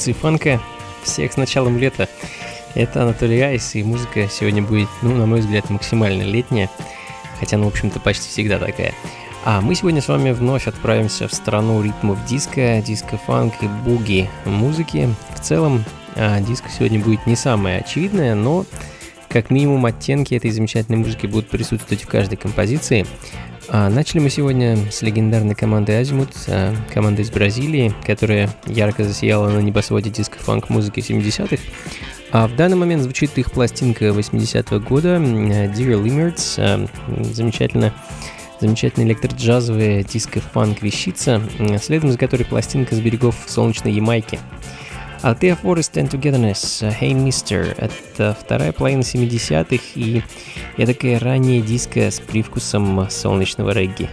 Это функции фанка. Всех с началом лета. Это Анатолий Айс, и музыка сегодня будет, ну, на мой взгляд, максимально летняя. Хотя, ну, в общем-то, почти всегда такая. А мы сегодня с вами вновь отправимся в страну ритмов диска, диско-фанк и буги музыки. В целом, а, диско сегодня будет не самое очевидное, но как минимум оттенки этой замечательной музыки будут присутствовать в каждой композиции. А начали мы сегодня с легендарной команды Азимут, а, команда из Бразилии, которая ярко засияла на небосводе диско-фанк-музыки 70-х. А в данный момент звучит их пластинка 80-го года Dear Limits, а, замечательно замечательная электроджазовая диско-фанк-вещица, следом за которой пластинка с берегов солнечной Ямайки – Althea Forest and Togetherness, Hey Mister. Это вторая половина 70-х и я такая ранняя диско с привкусом солнечного регги.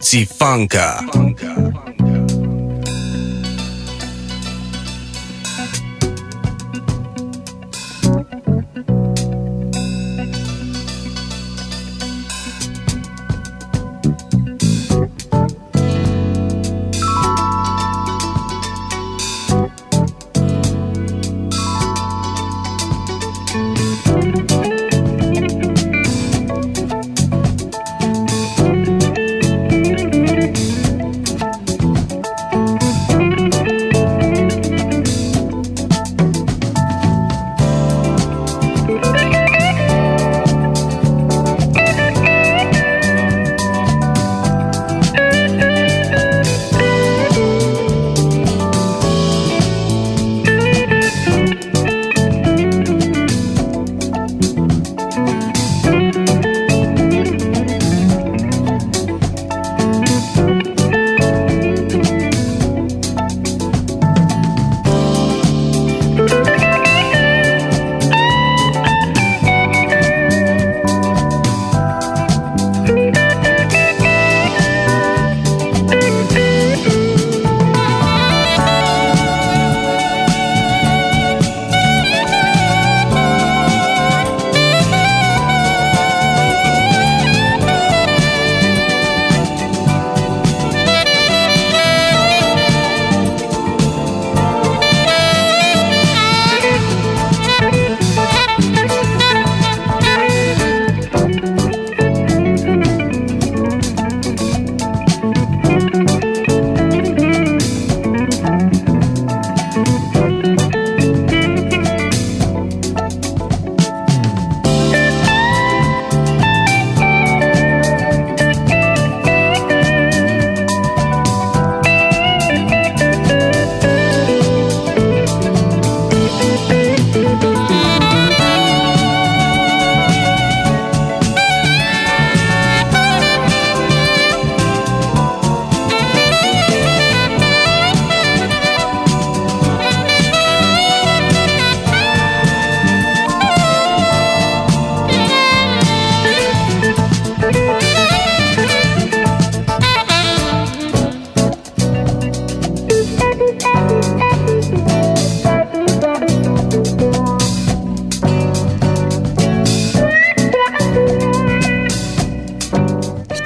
Fancy Funka. Funka.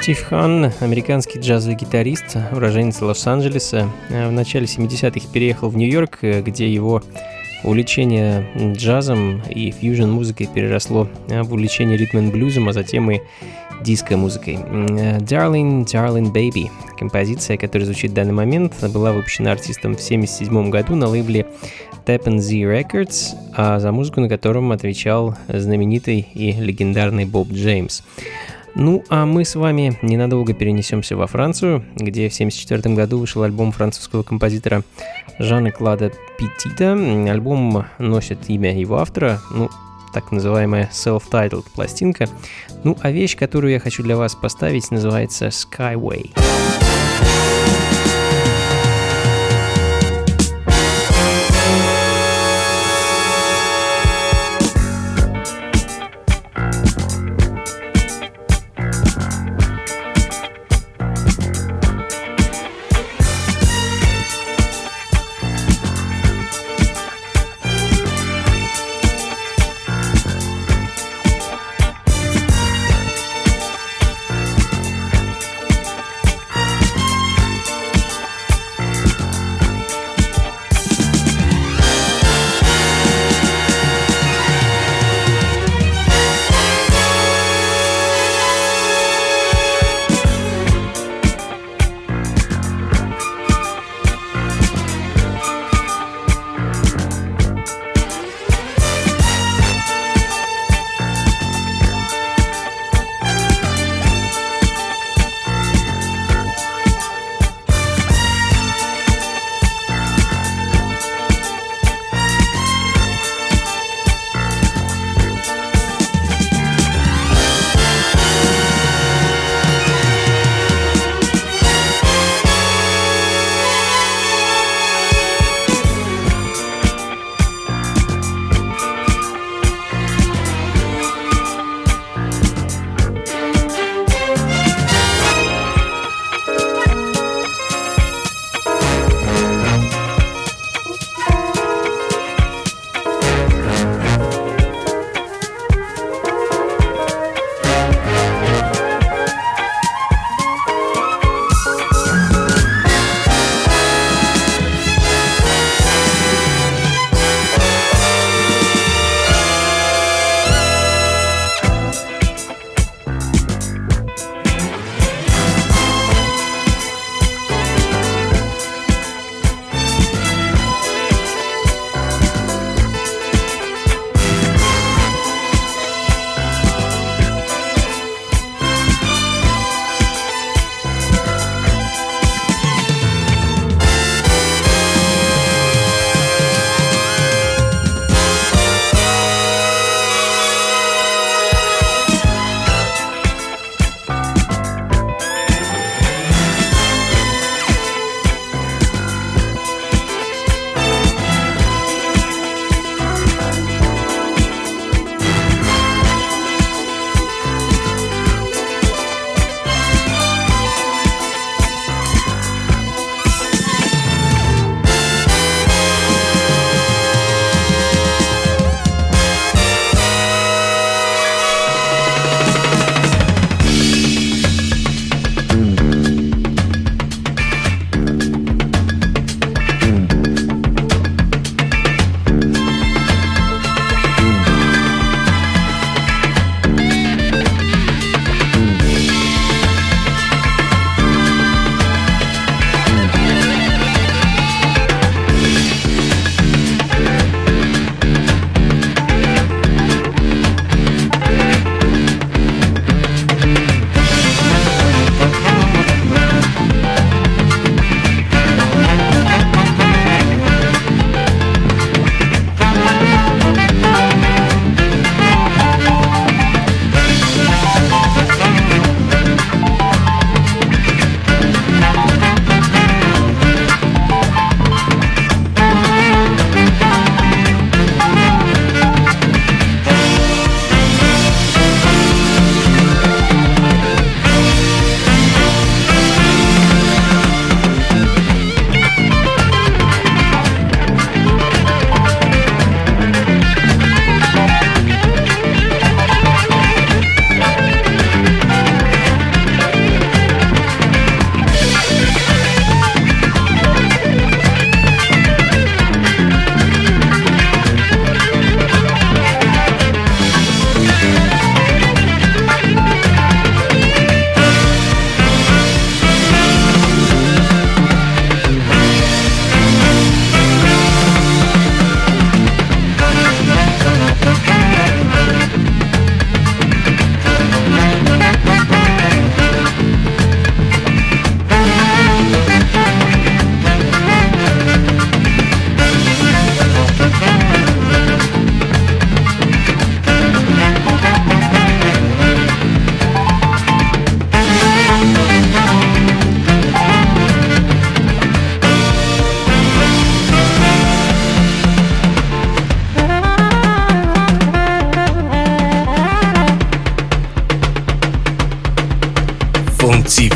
Стив Хан, американский джазовый гитарист, уроженец Лос-Анджелеса, в начале 70-х переехал в Нью-Йорк, где его увлечение джазом и фьюжн-музыкой переросло в увлечение ритм-блюзом, а затем и диско-музыкой. Darling, Darling Baby. Композиция, которая звучит в данный момент, была выпущена артистом в 1977 году на лейбле Tappan Z Records, а за музыку на котором отвечал знаменитый и легендарный Боб Джеймс. Ну, а мы с вами ненадолго перенесемся во Францию, где в 1974 году вышел альбом французского композитора Жана Клада Петита. Альбом носит имя его автора, ну, так называемая self-titled пластинка. Ну, а вещь, которую я хочу для вас поставить, называется Skyway. Funka.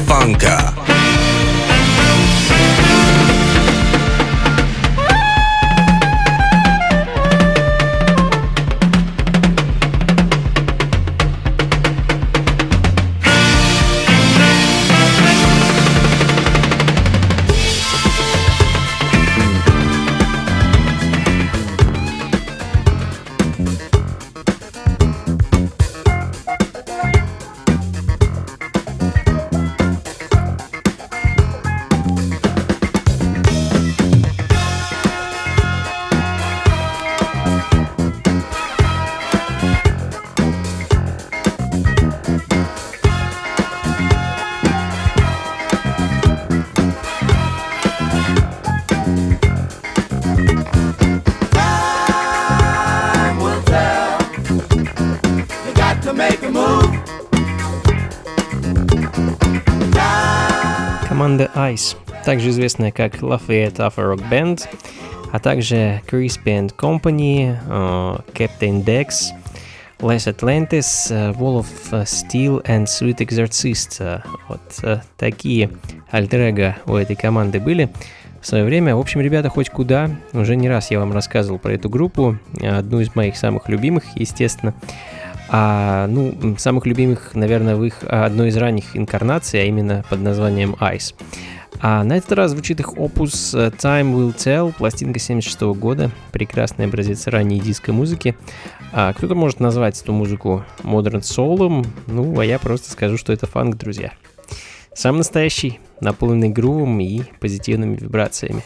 Funka. Ice, также известная как Lafayette Afro Rock Band, а также Crispy and Company, uh, Captain Dex, Les Atlantis, uh, Wall of Steel and Sweet Exorcist. Вот uh, такие альтер у этой команды были в свое время. В общем, ребята, хоть куда. Уже не раз я вам рассказывал про эту группу, одну из моих самых любимых, естественно. А, ну, самых любимых, наверное, в их одной из ранних инкарнаций, а именно под названием Ice. А на этот раз звучит их опус Time Will Tell, пластинка 76 года, прекрасный образец ранней диско-музыки. А кто-то может назвать эту музыку Modern Soul, ну, а я просто скажу, что это фанк, друзья. Сам настоящий, наполненный грувом и позитивными вибрациями.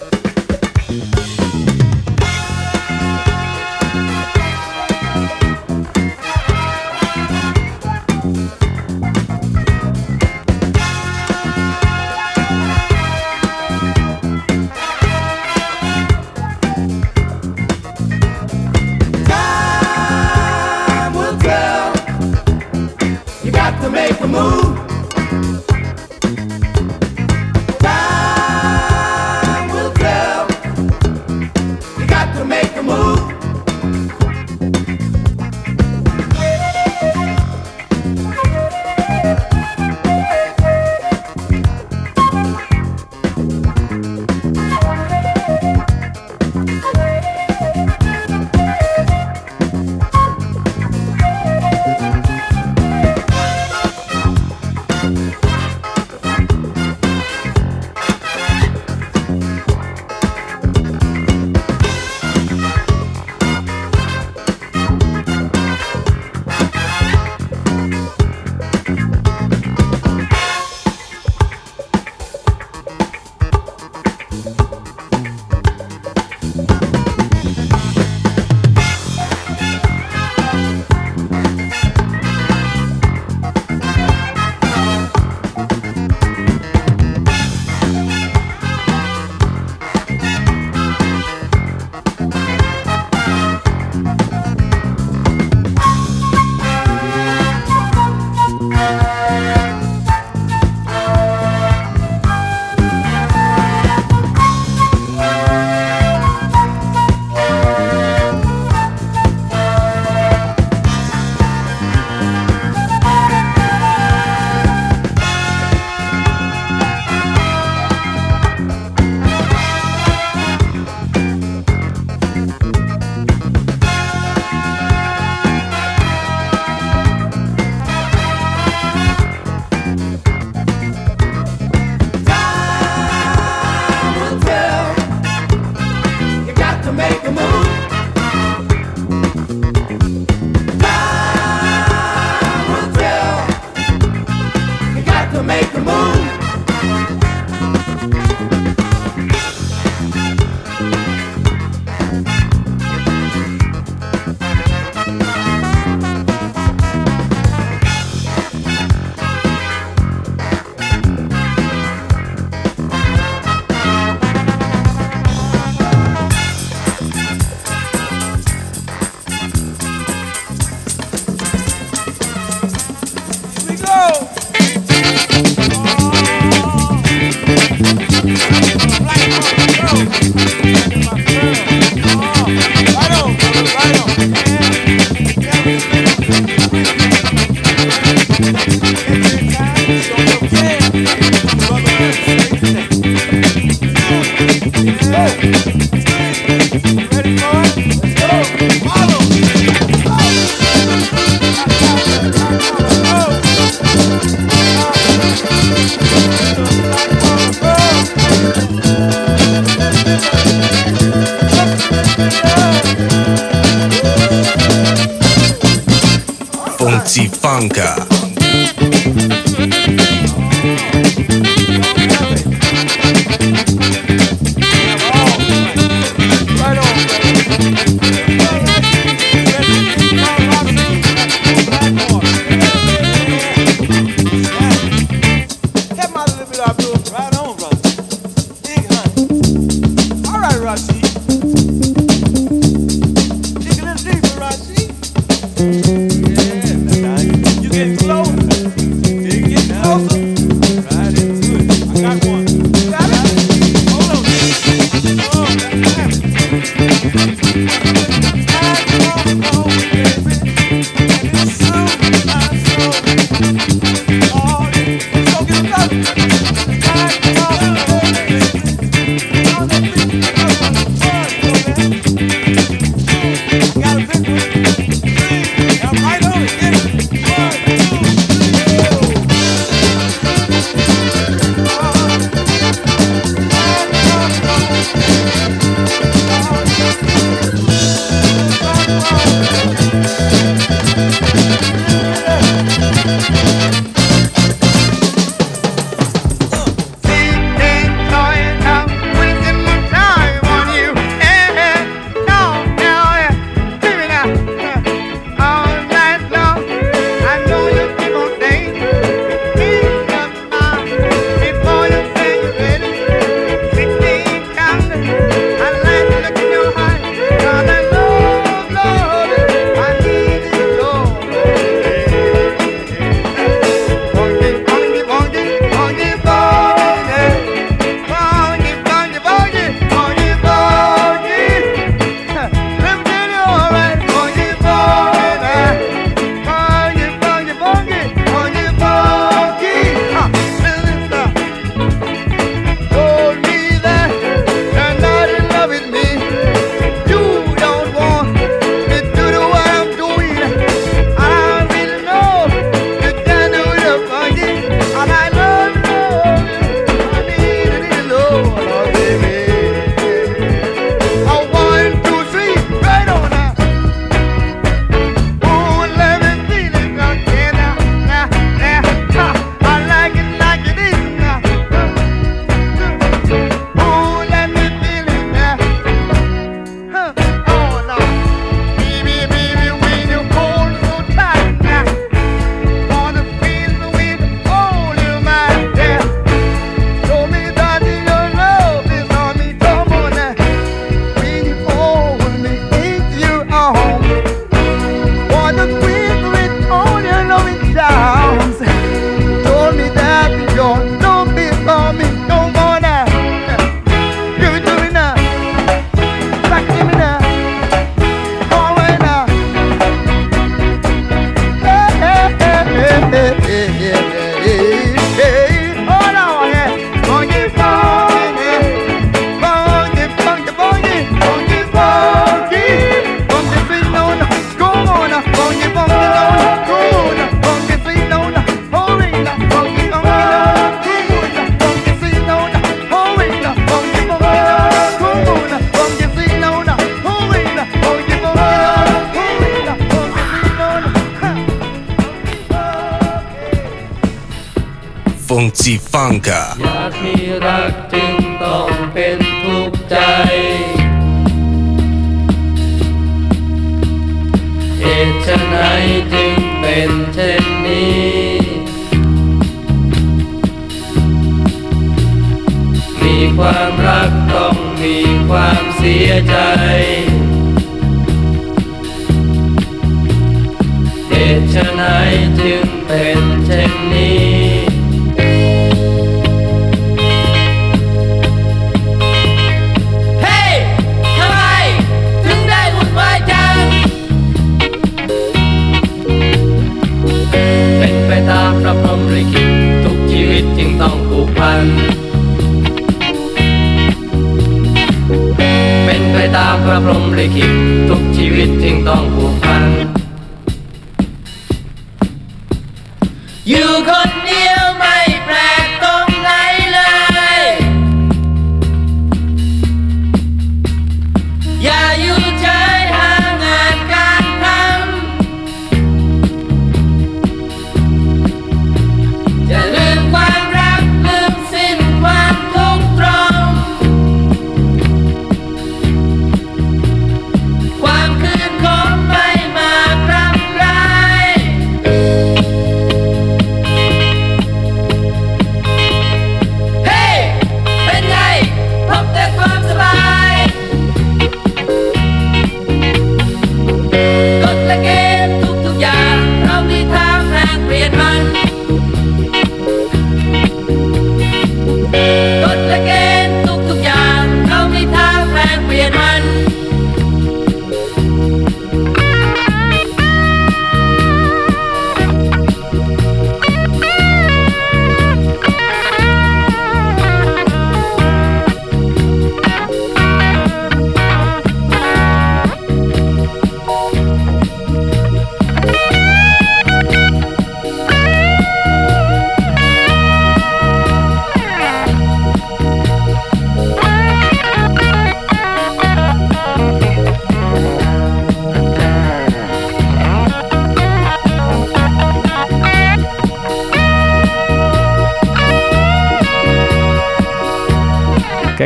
สียใจ เหตุไฉนจึงเป็น พระพรหมลิขิตทุกชีวิตจึงต้องผูก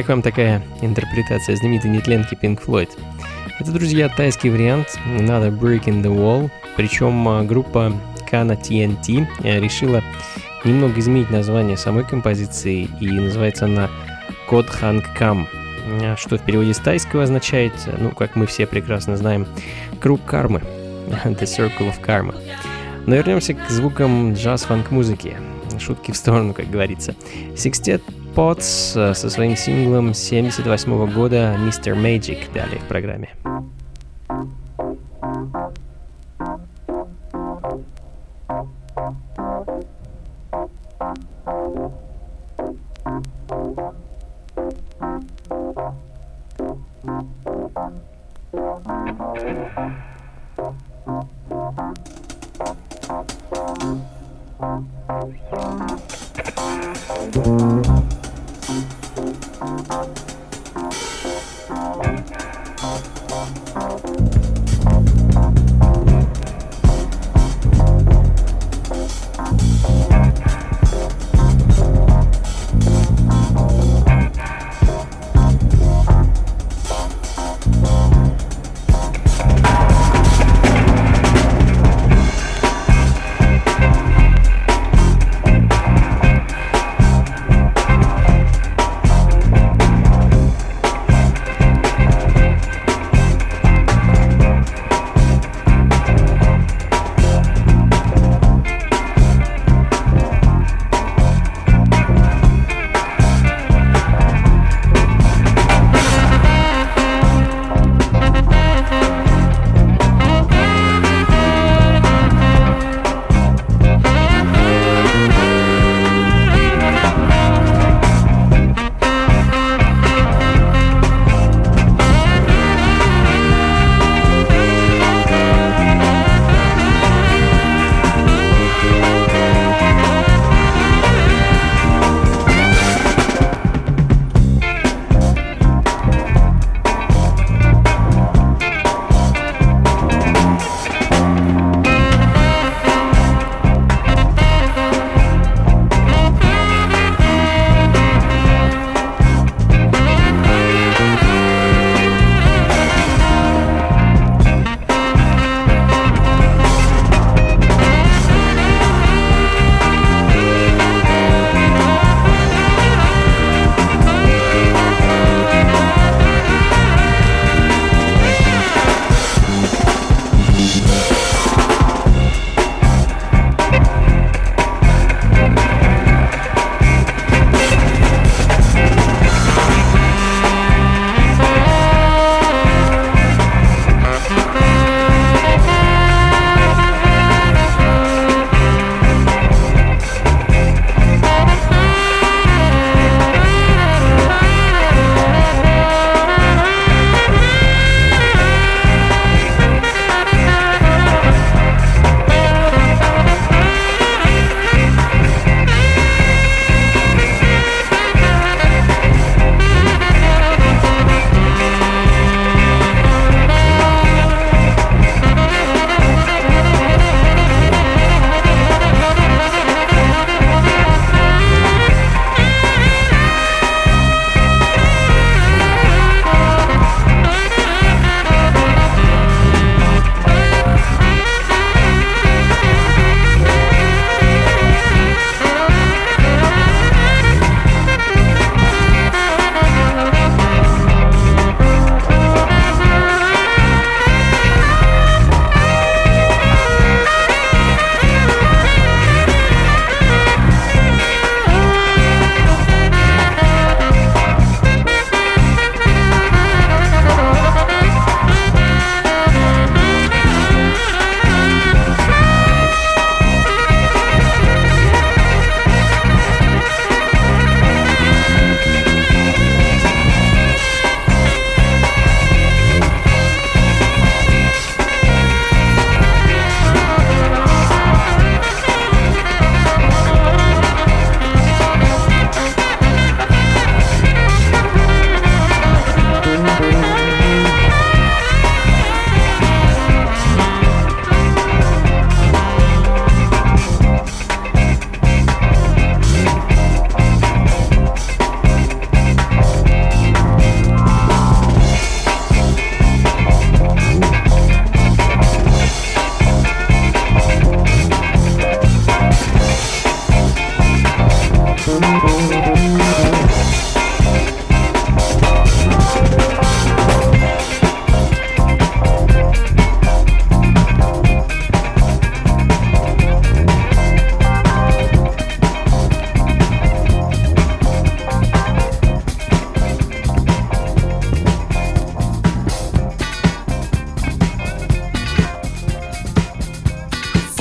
Как вам такая интерпретация знаменитой нетленки Pink Floyd? Это, друзья, тайский вариант Another Break in the Wall, причем а, группа Kana TNT э, решила немного изменить название самой композиции, и называется она Код Ханг Кам, что в переводе с тайского означает, э, ну, как мы все прекрасно знаем, круг кармы, The Circle of Karma. Но вернемся к звукам джаз-фанк-музыки. Шутки в сторону, как говорится. Sextet Potts э, со своим синглом 78 года Mr. Magic далее в программе.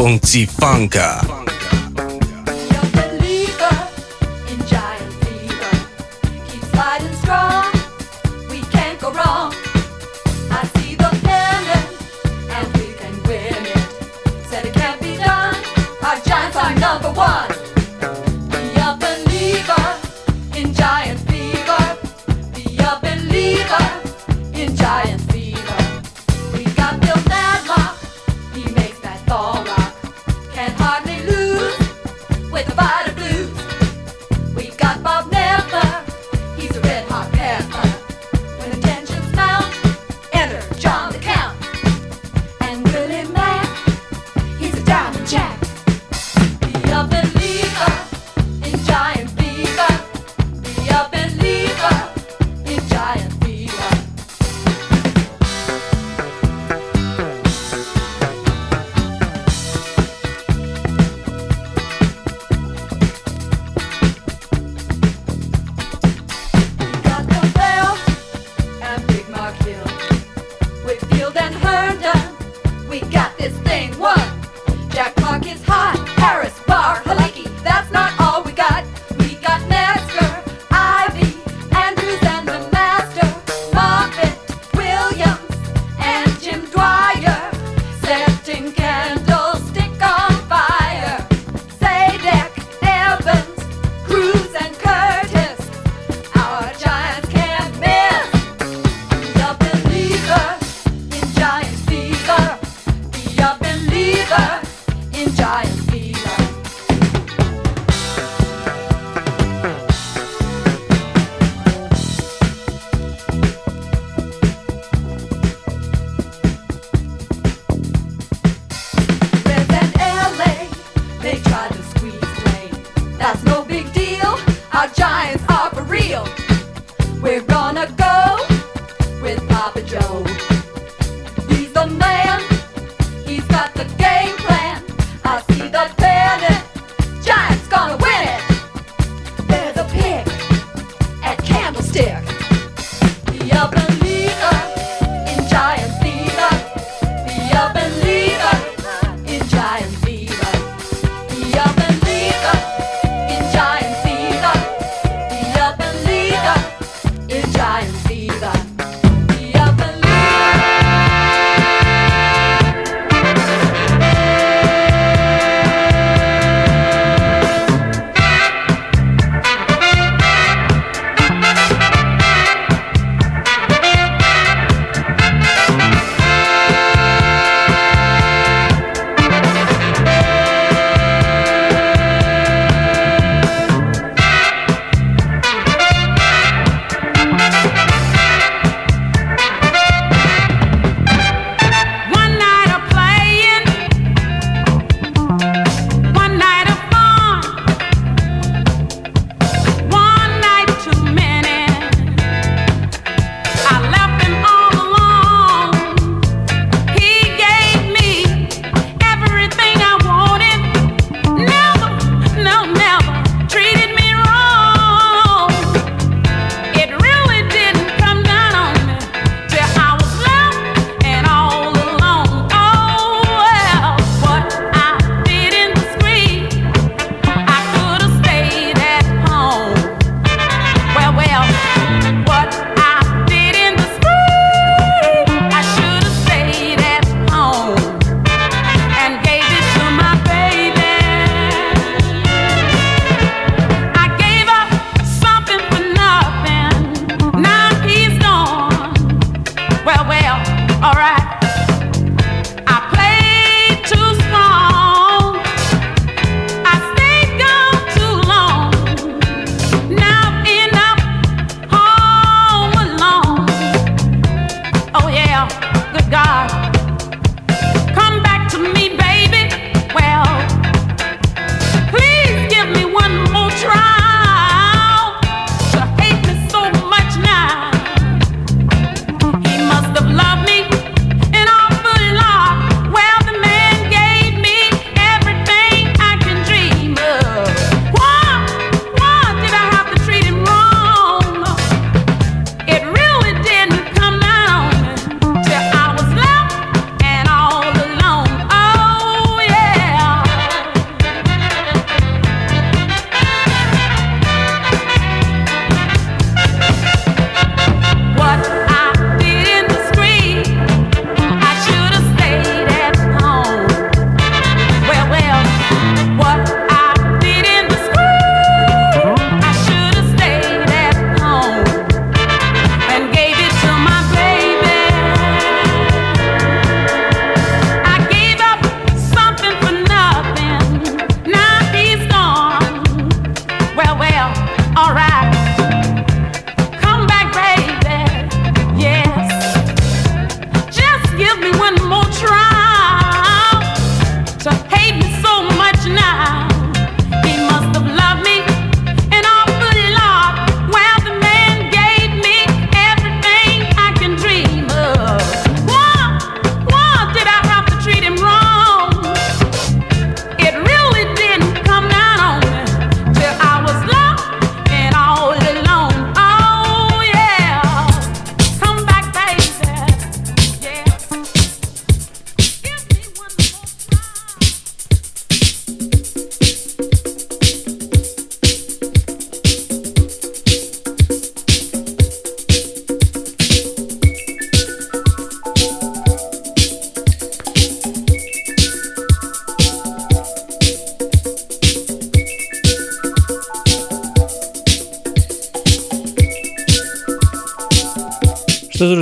用 G Funk。Fun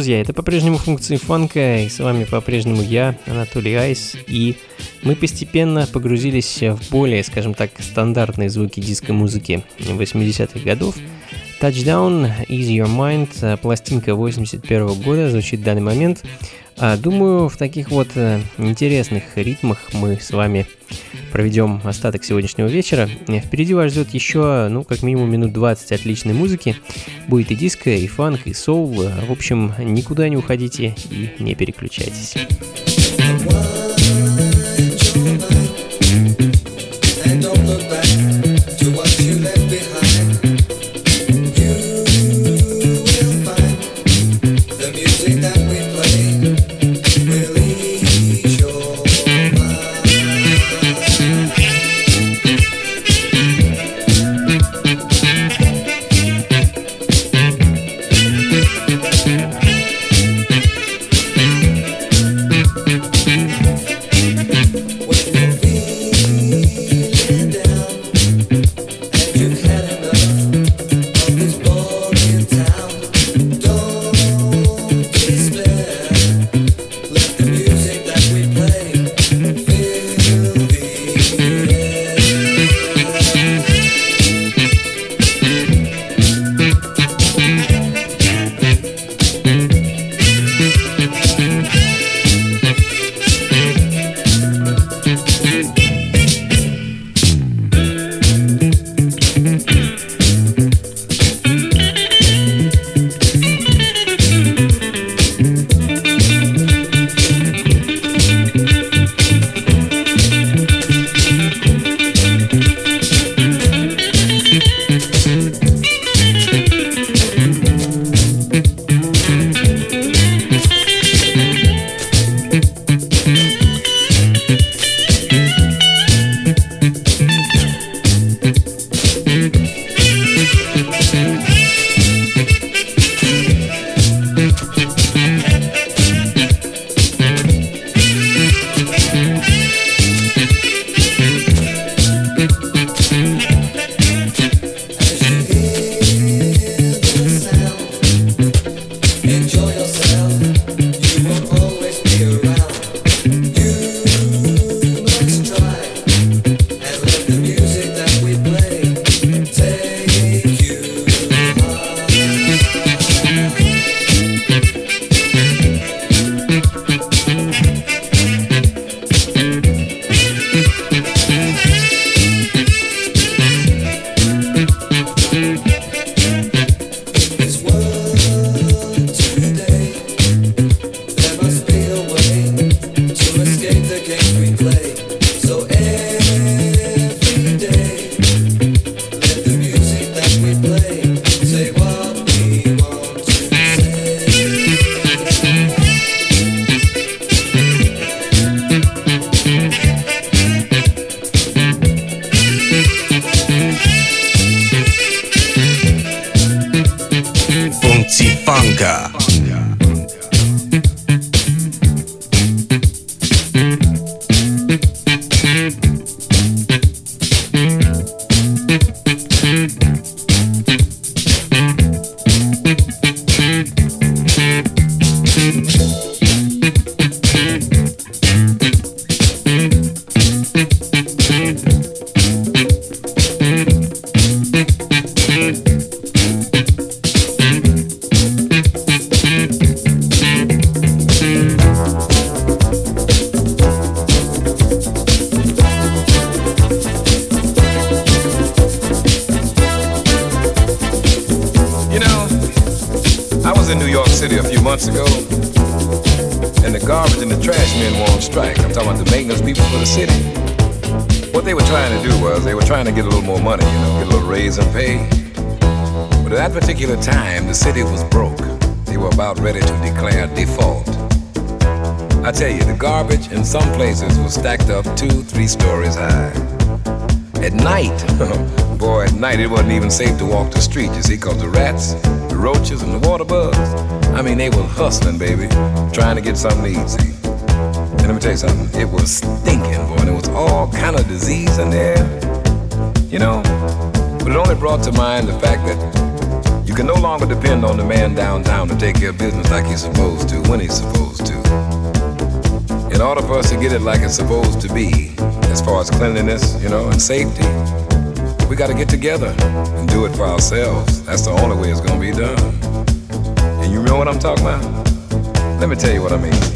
друзья, это по-прежнему функции фанка, и с вами по-прежнему я, Анатолий Айс, и мы постепенно погрузились в более, скажем так, стандартные звуки диско-музыки 80-х годов. Touchdown, Easy Your Mind, пластинка 81 года, звучит в данный момент. А, думаю, в таких вот э, интересных ритмах мы с вами проведем остаток сегодняшнего вечера. Впереди вас ждет еще, ну, как минимум минут 20 отличной музыки. Будет и диско, и фанк, и соул. В общем, никуда не уходите и не переключайтесь. street. You see, cause the rats, the roaches, and the water bugs, I mean, they were hustling, baby, trying to get something to eat, see. And let me tell you something, it was stinking, boy, and it was all kind of disease in there, you know. But it only brought to mind the fact that you can no longer depend on the man downtown to take care of business like he's supposed to, when he's supposed to. In order for us to get it like it's supposed to be, as far as cleanliness, you know, and safety, we got to get together and do it for ourselves. That's the only way it's going to be done. And you know what I'm talking about? Let me tell you what I mean.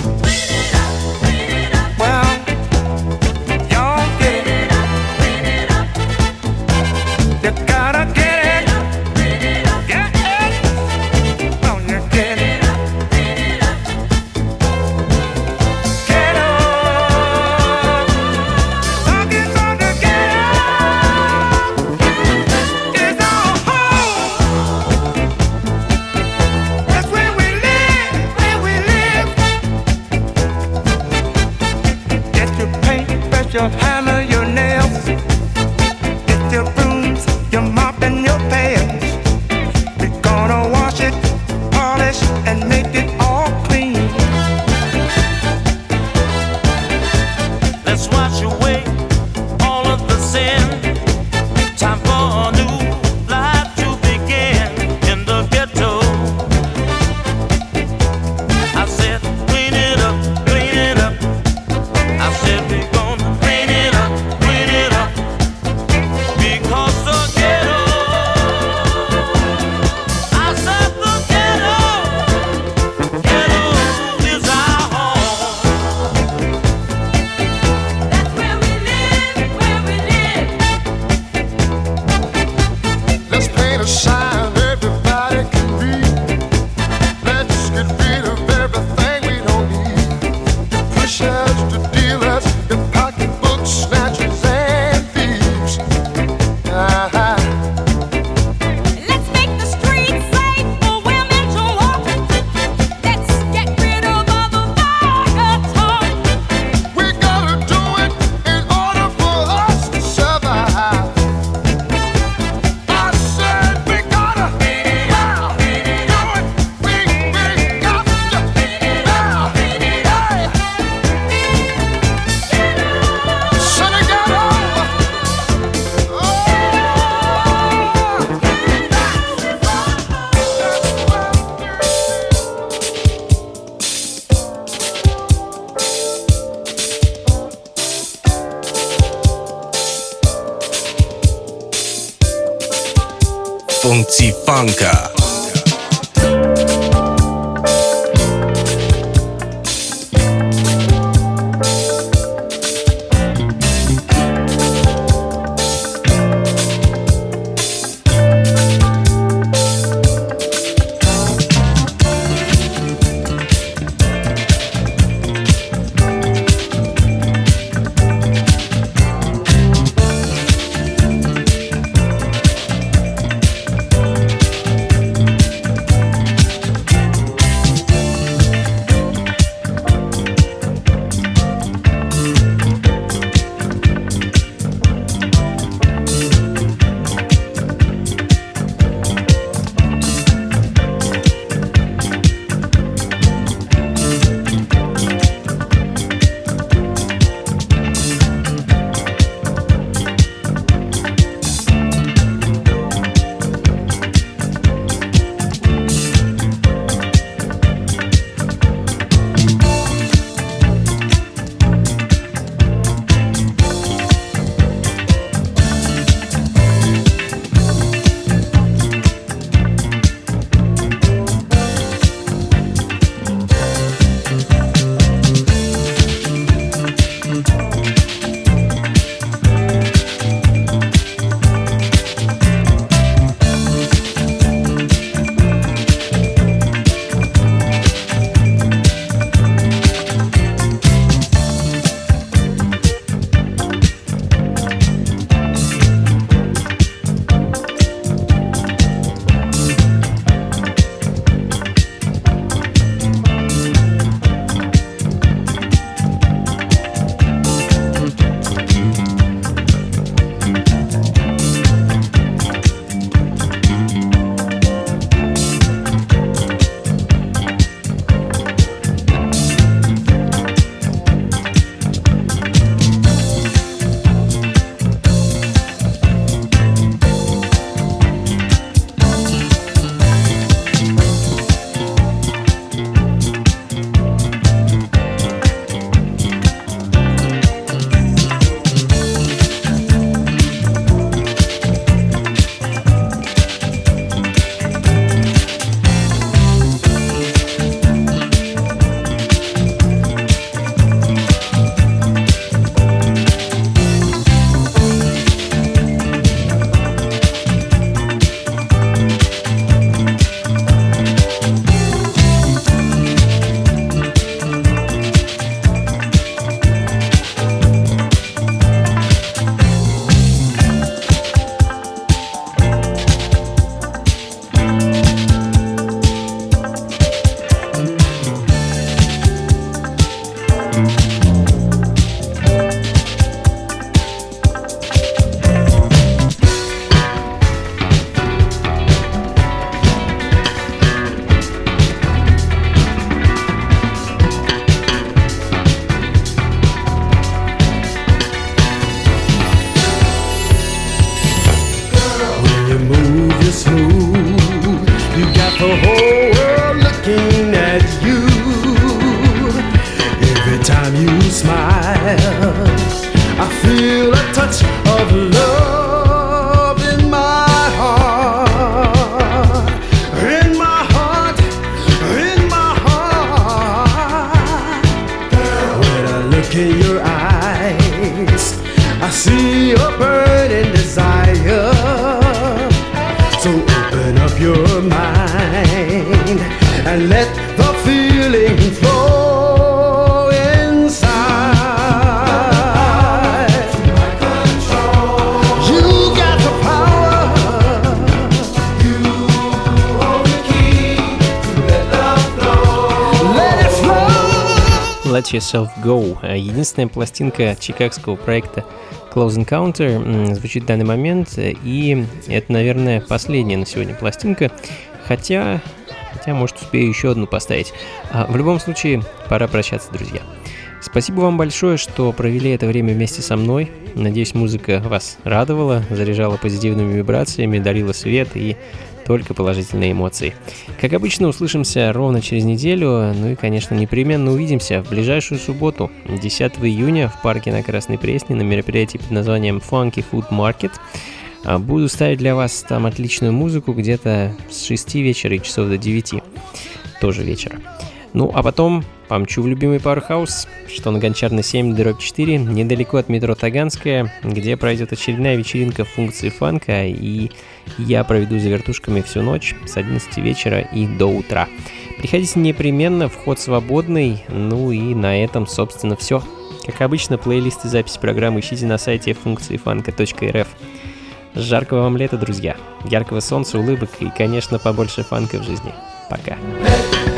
Blanca. Mm-hmm. Yourself Go. Э, Единственная пластинка чикагского проекта Close Encounter звучит в данный момент, и это, наверное, последняя на сегодня пластинка, хотя, хотя может, успею еще одну поставить. А, в любом случае, пора прощаться, друзья. Спасибо вам большое, что провели это время вместе со мной. Надеюсь, музыка вас радовала, заряжала позитивными вибрациями, дарила свет и только положительные эмоции. Как обычно, услышимся ровно через неделю, ну и, конечно, непременно увидимся в ближайшую субботу, 10 июня, в парке на Красной Пресне на мероприятии под названием Funky Food Market. А, Буду ставить для вас там отличную музыку где-то с 6 вечера и часов до 9 тоже вечера. Ну, а потом помчу в любимый Powerhouse, что на Гончарной 7, дробь 4, недалеко от метро Таганская, где пройдет очередная вечеринка функции фанка, и я проведу за вертушками всю ночь с 11 вечера и до утра. Приходите непременно, вход свободный, ну и на этом, собственно, все. Как обычно, плейлист и запись программы ищите на сайте функции фанка.рф. Жаркого вам лета, друзья. Яркого солнца, улыбок и, конечно, побольше фанка в жизни. Пока. Girl,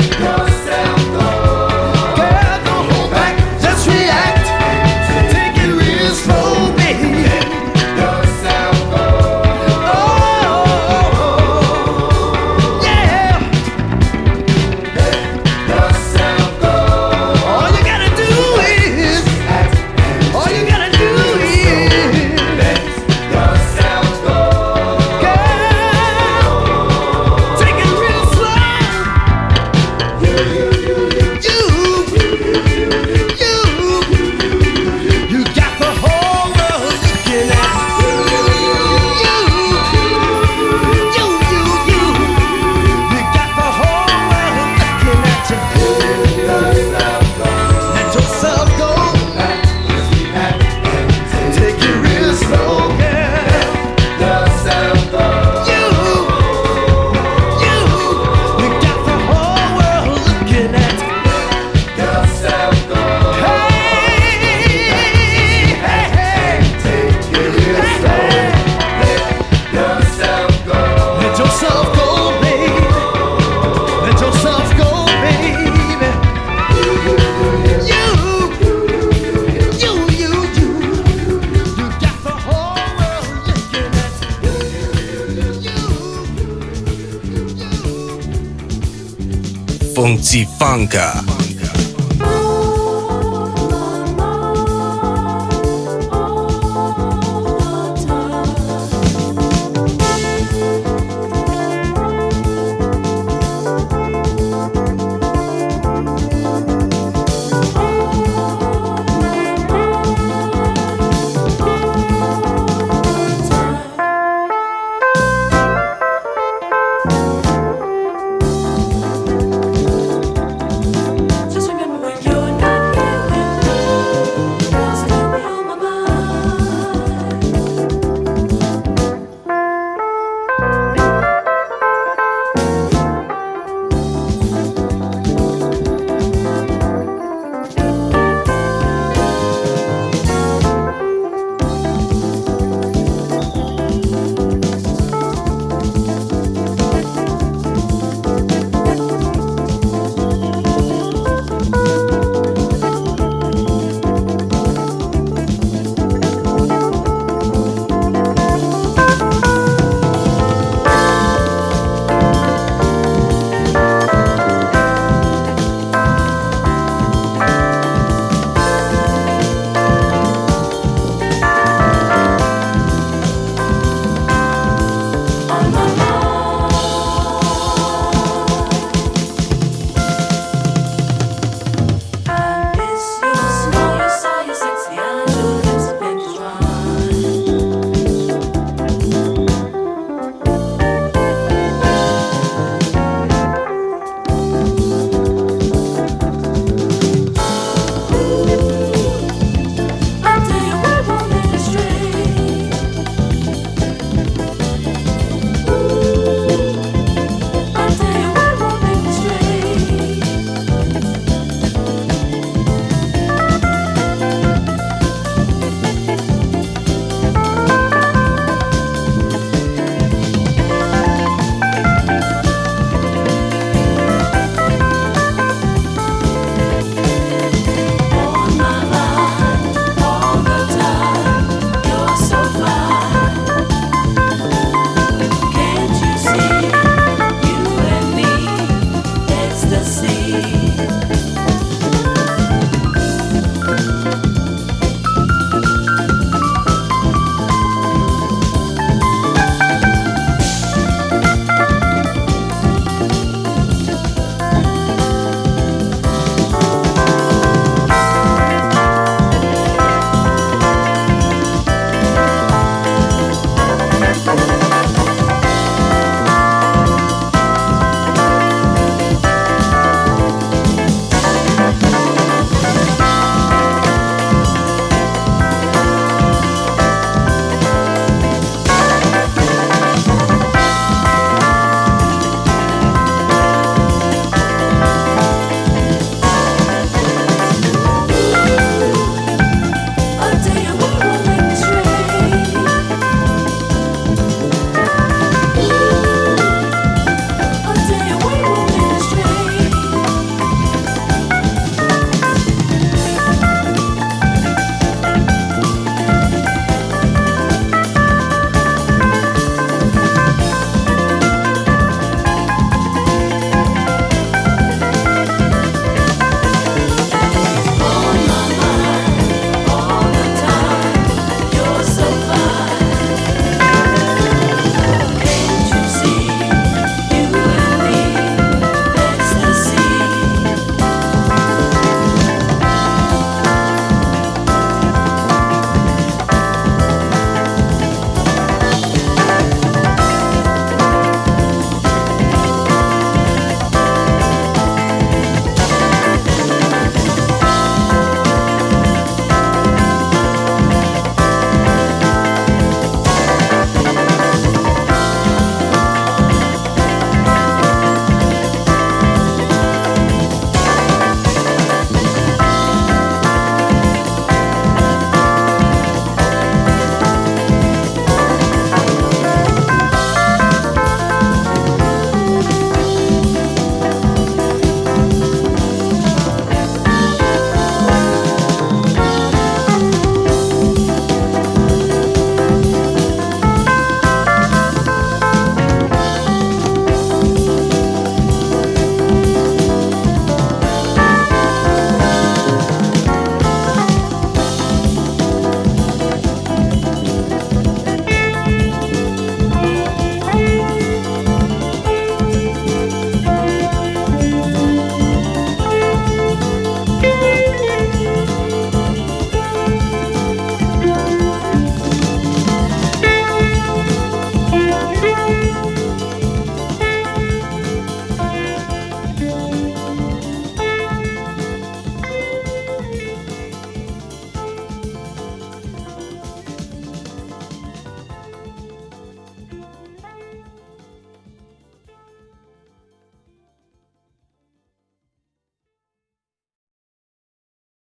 忘记放歌。